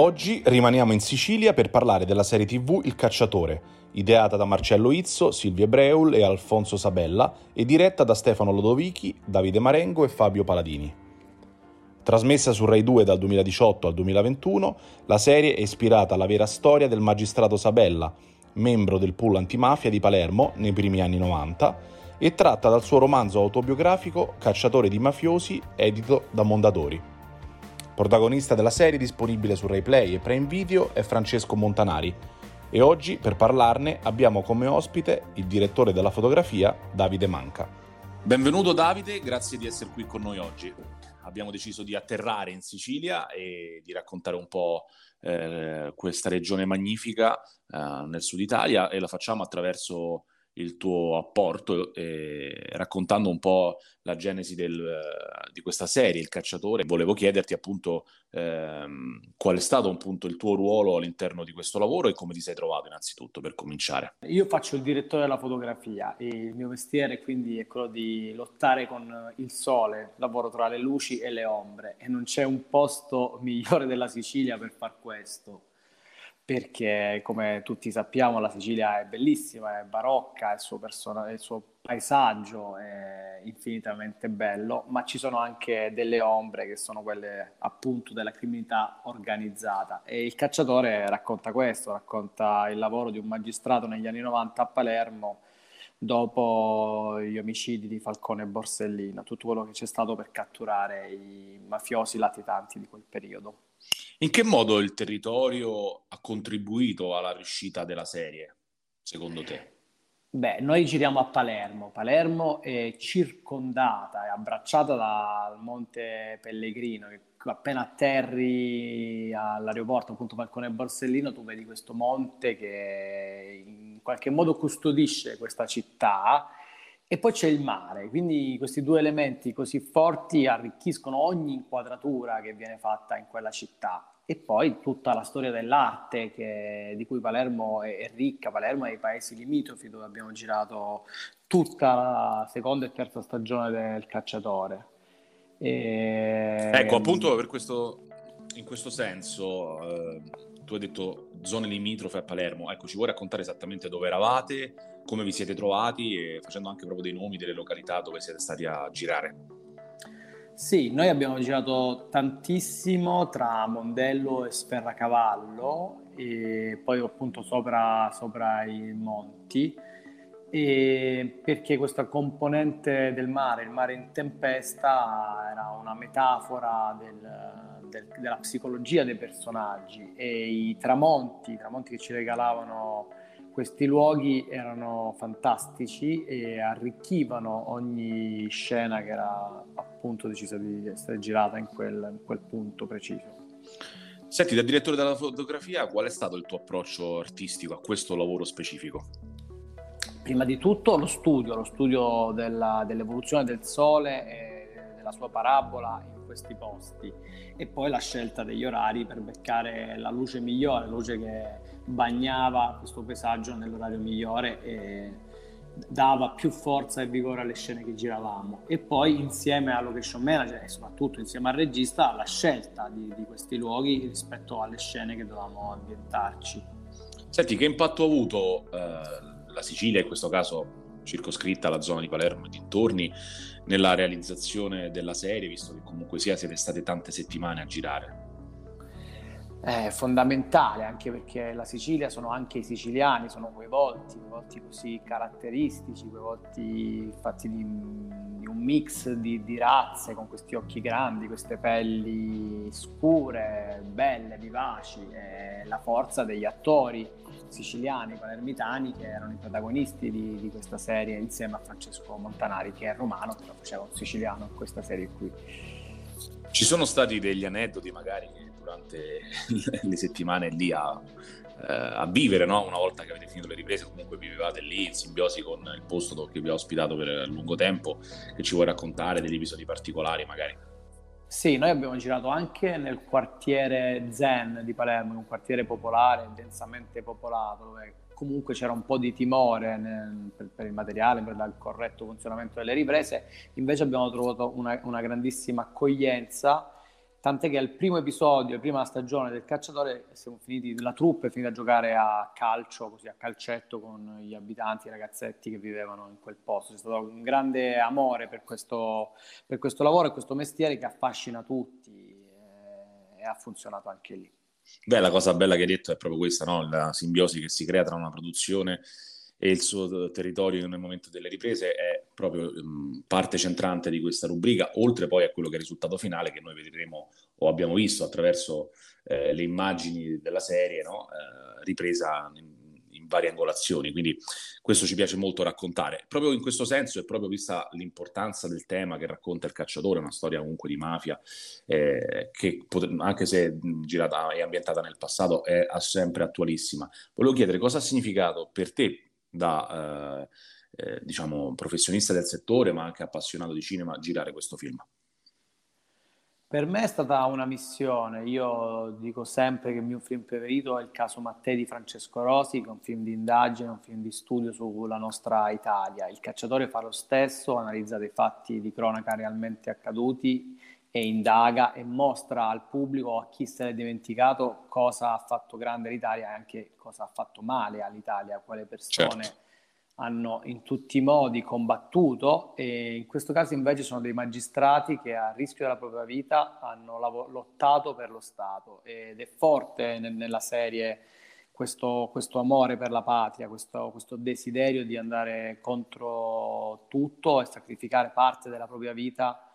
Oggi rimaniamo in Sicilia per parlare della serie TV Il Cacciatore, ideata da Marcello Izzo, Silvia Breul e Alfonso Sabella e diretta da Stefano Lodovichi, Davide Marengo e Fabio Paladini. Trasmessa su Rai 2 dal 2018 al 2021, la serie è ispirata alla vera storia del magistrato Sabella, membro del pool antimafia di Palermo nei primi anni 90, e tratta dal suo romanzo autobiografico Cacciatore di mafiosi, edito da Mondadori. Protagonista della serie disponibile su RaiPlay e Prime Video è Francesco Montanari e oggi per parlarne abbiamo come ospite il direttore della fotografia Davide Manca. Benvenuto Davide, grazie di essere qui con noi oggi. Abbiamo deciso di atterrare in Sicilia e di raccontare un po' eh, questa regione magnifica eh, nel sud Italia e la facciamo attraverso il tuo apporto eh, raccontando un po' la genesi del, di questa serie, Il cacciatore. Volevo chiederti appunto ehm, qual è stato appunto il tuo ruolo all'interno di questo lavoro e come ti sei trovato innanzitutto per cominciare. Io faccio il direttore della fotografia e il mio mestiere quindi è quello di lottare con il sole, lavoro tra le luci e le ombre e non c'è un posto migliore della Sicilia per far questo perché come tutti sappiamo la Sicilia è bellissima, è barocca, il suo, person- il suo, paesaggio è infinitamente bello, ma ci sono anche delle ombre che sono quelle appunto della criminalità organizzata. E il cacciatore racconta questo, racconta il lavoro di un magistrato negli anni 90 a Palermo dopo gli omicidi di Falcone e Borsellino, tutto quello che c'è stato per catturare i mafiosi latitanti di quel periodo. In che modo il territorio ha contribuito alla riuscita della serie, secondo te? Beh, noi giriamo a Palermo. Palermo è circondata, è abbracciata dal Monte Pellegrino, appena atterri all'aeroporto, appunto Falcone e Borsellino, tu vedi questo monte che in qualche modo custodisce questa città e poi c'è il mare, quindi questi due elementi così forti arricchiscono ogni inquadratura che viene fatta in quella città. E poi tutta la storia dell'arte che, di cui Palermo è, è ricca, Palermo è i paesi limitrofi dove abbiamo girato tutta la seconda e terza stagione del Cacciatore. E... Ecco, appunto per questo, in questo senso, eh, tu hai detto zone limitrofe a Palermo, ecco, ci vuoi raccontare esattamente dove eravate, come vi siete trovati e facendo anche proprio dei nomi delle località dove siete stati a girare. Sì, noi abbiamo girato tantissimo tra Mondello e Sferracavallo e poi appunto sopra, sopra i monti perché questa componente del mare, il mare in tempesta, era una metafora del, del, della psicologia dei personaggi e i tramonti, i tramonti che ci regalavano questi luoghi erano fantastici e arricchivano ogni scena che era appunto decisa di essere girata in quel, in quel punto preciso. Senti, da direttore della fotografia, qual è stato il tuo approccio artistico a questo lavoro specifico? Prima di tutto lo studio, lo studio della, dell'evoluzione del Sole e della sua parabola in questi posti e poi la scelta degli orari per beccare la luce migliore, la luce che bagnava questo paesaggio nell'orario migliore e dava più forza e vigore alle scene che giravamo e poi insieme al location manager e soprattutto insieme al regista la scelta di, di questi luoghi rispetto alle scene che dovevamo ambientarci. Senti, che impatto ha avuto eh, la Sicilia, in questo caso circoscritta alla zona di Palermo e dintorni, nella realizzazione della serie, visto che comunque sia siete state tante settimane a girare? È fondamentale anche perché la Sicilia sono anche i siciliani, sono quei volti, quei volti così caratteristici, quei volti fatti di, di un mix di, di, razze con questi occhi grandi, queste pelli scure, belle, vivaci, la forza degli attori siciliani, palermitani che erano i protagonisti di, di questa serie insieme a Francesco Montanari che è romano, però faceva un siciliano in questa serie qui. Ci sono stati degli aneddoti magari durante le settimane lì a, eh, a vivere, no? una volta che avete finito le riprese, comunque vivevate lì in simbiosi con il posto che vi ha ospitato per lungo tempo, che ci vuoi raccontare degli episodi particolari magari? Sì, noi abbiamo girato anche nel quartiere Zen di Palermo, un quartiere popolare, densamente popolato, dove comunque c'era un po' di timore nel, per, per, il materiale, per il corretto funzionamento delle riprese. Invece abbiamo trovato una, una grandissima accoglienza Tant'è che al primo episodio, la prima stagione del Cacciatore, finiti, la troupe è finita a giocare a calcio, così a calcetto con gli abitanti, i ragazzetti che vivevano in quel posto. C'è stato un grande amore per questo, per questo lavoro e questo mestiere che affascina tutti eh, e ha funzionato anche lì. Beh, la cosa bella che hai detto è proprio questa, no? la simbiosi che si crea tra una produzione e il suo territorio nel momento delle riprese è proprio um, parte centrante di questa rubrica, oltre poi a quello che è il risultato finale che noi vedremo o abbiamo visto attraverso eh, le immagini della serie, no? eh, ripresa in, in, varie angolazioni. Quindi questo ci piace molto raccontare. Proprio in questo senso e proprio vista l'importanza del tema che racconta il cacciatore, una storia comunque di mafia, eh, che anche se girata e ambientata nel passato è sempre attualissima. Volevo chiedere cosa ha significato per te da eh, eh, diciamo professionista del settore, ma anche appassionato di cinema, girare questo film? Per me è stata una missione. Io dico sempre che il mio film preferito è il caso Mattei di Francesco Rosi, che è un film di indagine, un film di studio sulla nostra Italia. Il cacciatore fa lo stesso, analizza dei fatti di cronaca realmente accaduti e indaga e mostra al pubblico, a chi se l'è dimenticato, cosa ha fatto grande l'Italia e anche cosa ha fatto male all'Italia, quale persone certo. hanno in tutti i modi combattuto e in questo caso invece sono dei magistrati che a rischio della propria vita hanno lav- lottato per lo Stato ed è forte nel- nella serie questo, questo, amore per la patria, questo, questo desiderio di andare contro tutto e sacrificare parte della propria vita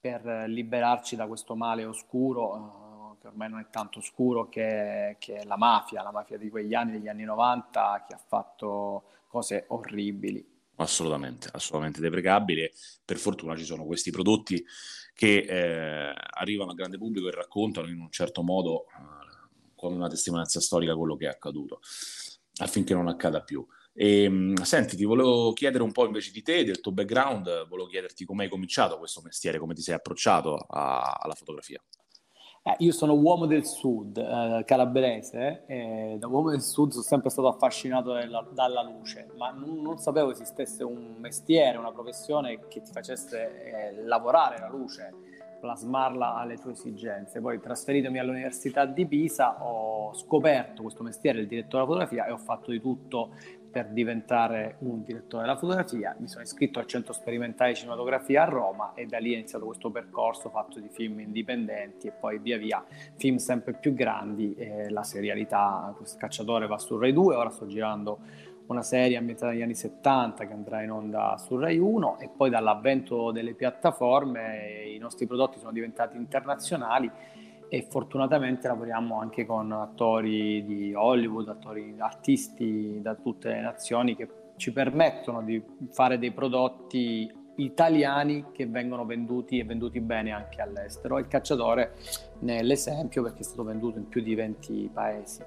per liberarci da questo male oscuro, eh, che ormai non è tanto oscuro, che, che, è la mafia, la mafia di quegli anni, degli anni 90, che ha fatto cose orribili. Assolutamente, assolutamente deprecabile. Per fortuna ci sono questi prodotti che eh, arrivano al grande pubblico e raccontano in un certo modo, eh, come una testimonianza storica, quello che è accaduto, affinché non accada più. E, ehm, senti, ti volevo chiedere un po' invece di te, del tuo background, volevo chiederti come hai cominciato questo mestiere, come ti sei approcciato a, alla fotografia. Eh, io sono uomo del sud, eh, calabrese, e da uomo del sud sono sempre stato affascinato della, dalla luce, ma non, non, sapevo esistesse un mestiere, una professione che ti facesse eh, lavorare la luce, plasmarla alle tue esigenze. Poi trasferitomi all'Università di Pisa ho scoperto questo mestiere, il direttore della fotografia, e ho fatto di tutto per diventare un direttore della fotografia. Mi sono iscritto al Centro Sperimentale di Cinematografia a Roma e da lì è iniziato questo percorso fatto di film indipendenti e poi via via film sempre più grandi. Eh, la serialità, questo cacciatore va su Rai 2, ora sto girando una serie ambientata negli anni 70 che andrà in onda su Rai 1 e poi dall'avvento delle piattaforme i nostri prodotti sono diventati internazionali e fortunatamente lavoriamo anche con attori di Hollywood, attori, artisti da tutte le nazioni che ci permettono di fare dei prodotti italiani che vengono venduti e venduti bene anche all'estero. Il cacciatore ne è l'esempio perché è stato venduto in più di 20 paesi.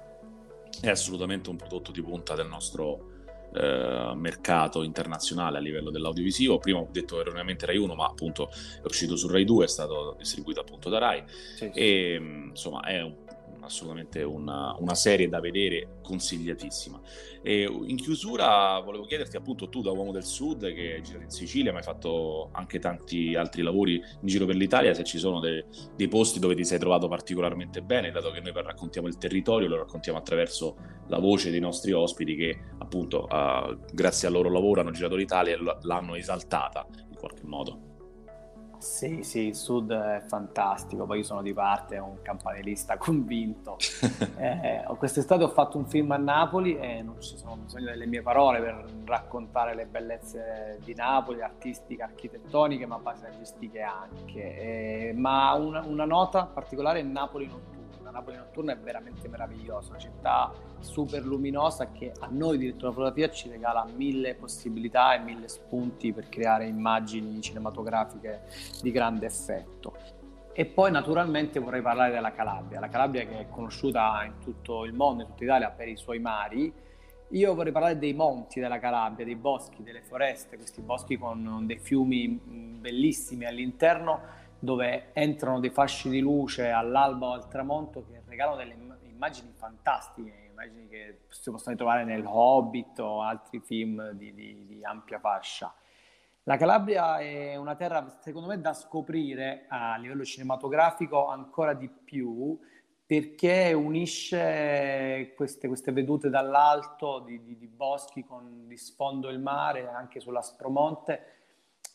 È assolutamente un prodotto di punta del nostro eh, mercato internazionale a livello dell'audiovisivo. Prima ho detto erroneamente Rai 1, ma appunto è uscito su Rai 2, è stato distribuito appunto da Rai. Sì, sì. E insomma è un assolutamente una, una, serie da vedere consigliatissima. E in chiusura volevo chiederti appunto tu da uomo del sud che hai girato in Sicilia, ma hai fatto anche tanti altri lavori in giro per l'Italia, se ci sono de, dei posti dove ti sei trovato particolarmente bene, dato che noi raccontiamo il territorio, lo raccontiamo attraverso la voce dei nostri ospiti che appunto uh, grazie al loro lavoro hanno girato l'Italia e l'hanno esaltata in qualche modo. Sì, sì, il sud è fantastico, poi io sono di parte, un campanilista convinto. eh, quest'estate ho fatto un film a Napoli e non ci sono bisogno delle mie parole per raccontare le bellezze di Napoli, artistiche, architettoniche, ma paesaggistiche anche. Eh, ma una, una nota particolare è Napoli notturna Napoli notturna è veramente meravigliosa, una città super luminosa che a noi di lettura fotografia ci regala mille possibilità e mille spunti per creare immagini cinematografiche di grande effetto. E poi naturalmente vorrei parlare della Calabria, la Calabria che è conosciuta in tutto il mondo, in tutta Italia per i suoi mari. Io vorrei parlare dei monti della Calabria, dei boschi, delle foreste, questi boschi con dei fiumi bellissimi all'interno dove entrano dei fasci di luce all'alba o al tramonto che regalano delle immagini fantastiche, immagini che si possono trovare nel Hobbit o altri film di, di, di ampia fascia. La Calabria è una terra, secondo me, da scoprire a livello cinematografico ancora di più perché unisce queste, queste vedute dall'alto di, di, boschi con di sfondo il mare, anche sull'Aspromonte,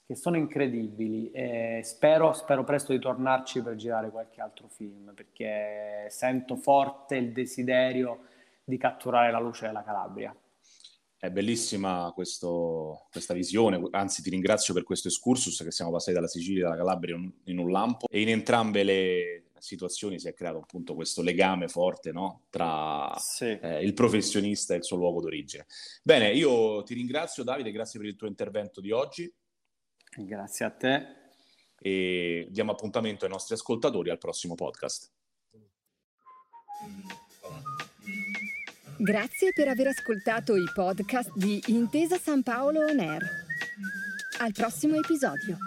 che sono incredibili. E spero, spero presto di tornarci per girare qualche altro film, perché sento forte il desiderio di catturare la luce della Calabria. È bellissima questo, questa visione, anzi ti ringrazio per questo excursus che siamo passati dalla Sicilia alla Calabria in, un lampo e in entrambe le situazioni si è creato appunto questo legame forte no? tra sì. eh, il professionista e il suo luogo d'origine. Bene, io ti ringrazio Davide, grazie per il tuo intervento di oggi. Grazie a te. E diamo appuntamento ai nostri ascoltatori al prossimo podcast. Grazie per aver ascoltato i podcast di Intesa San Paolo On Air. Al prossimo episodio.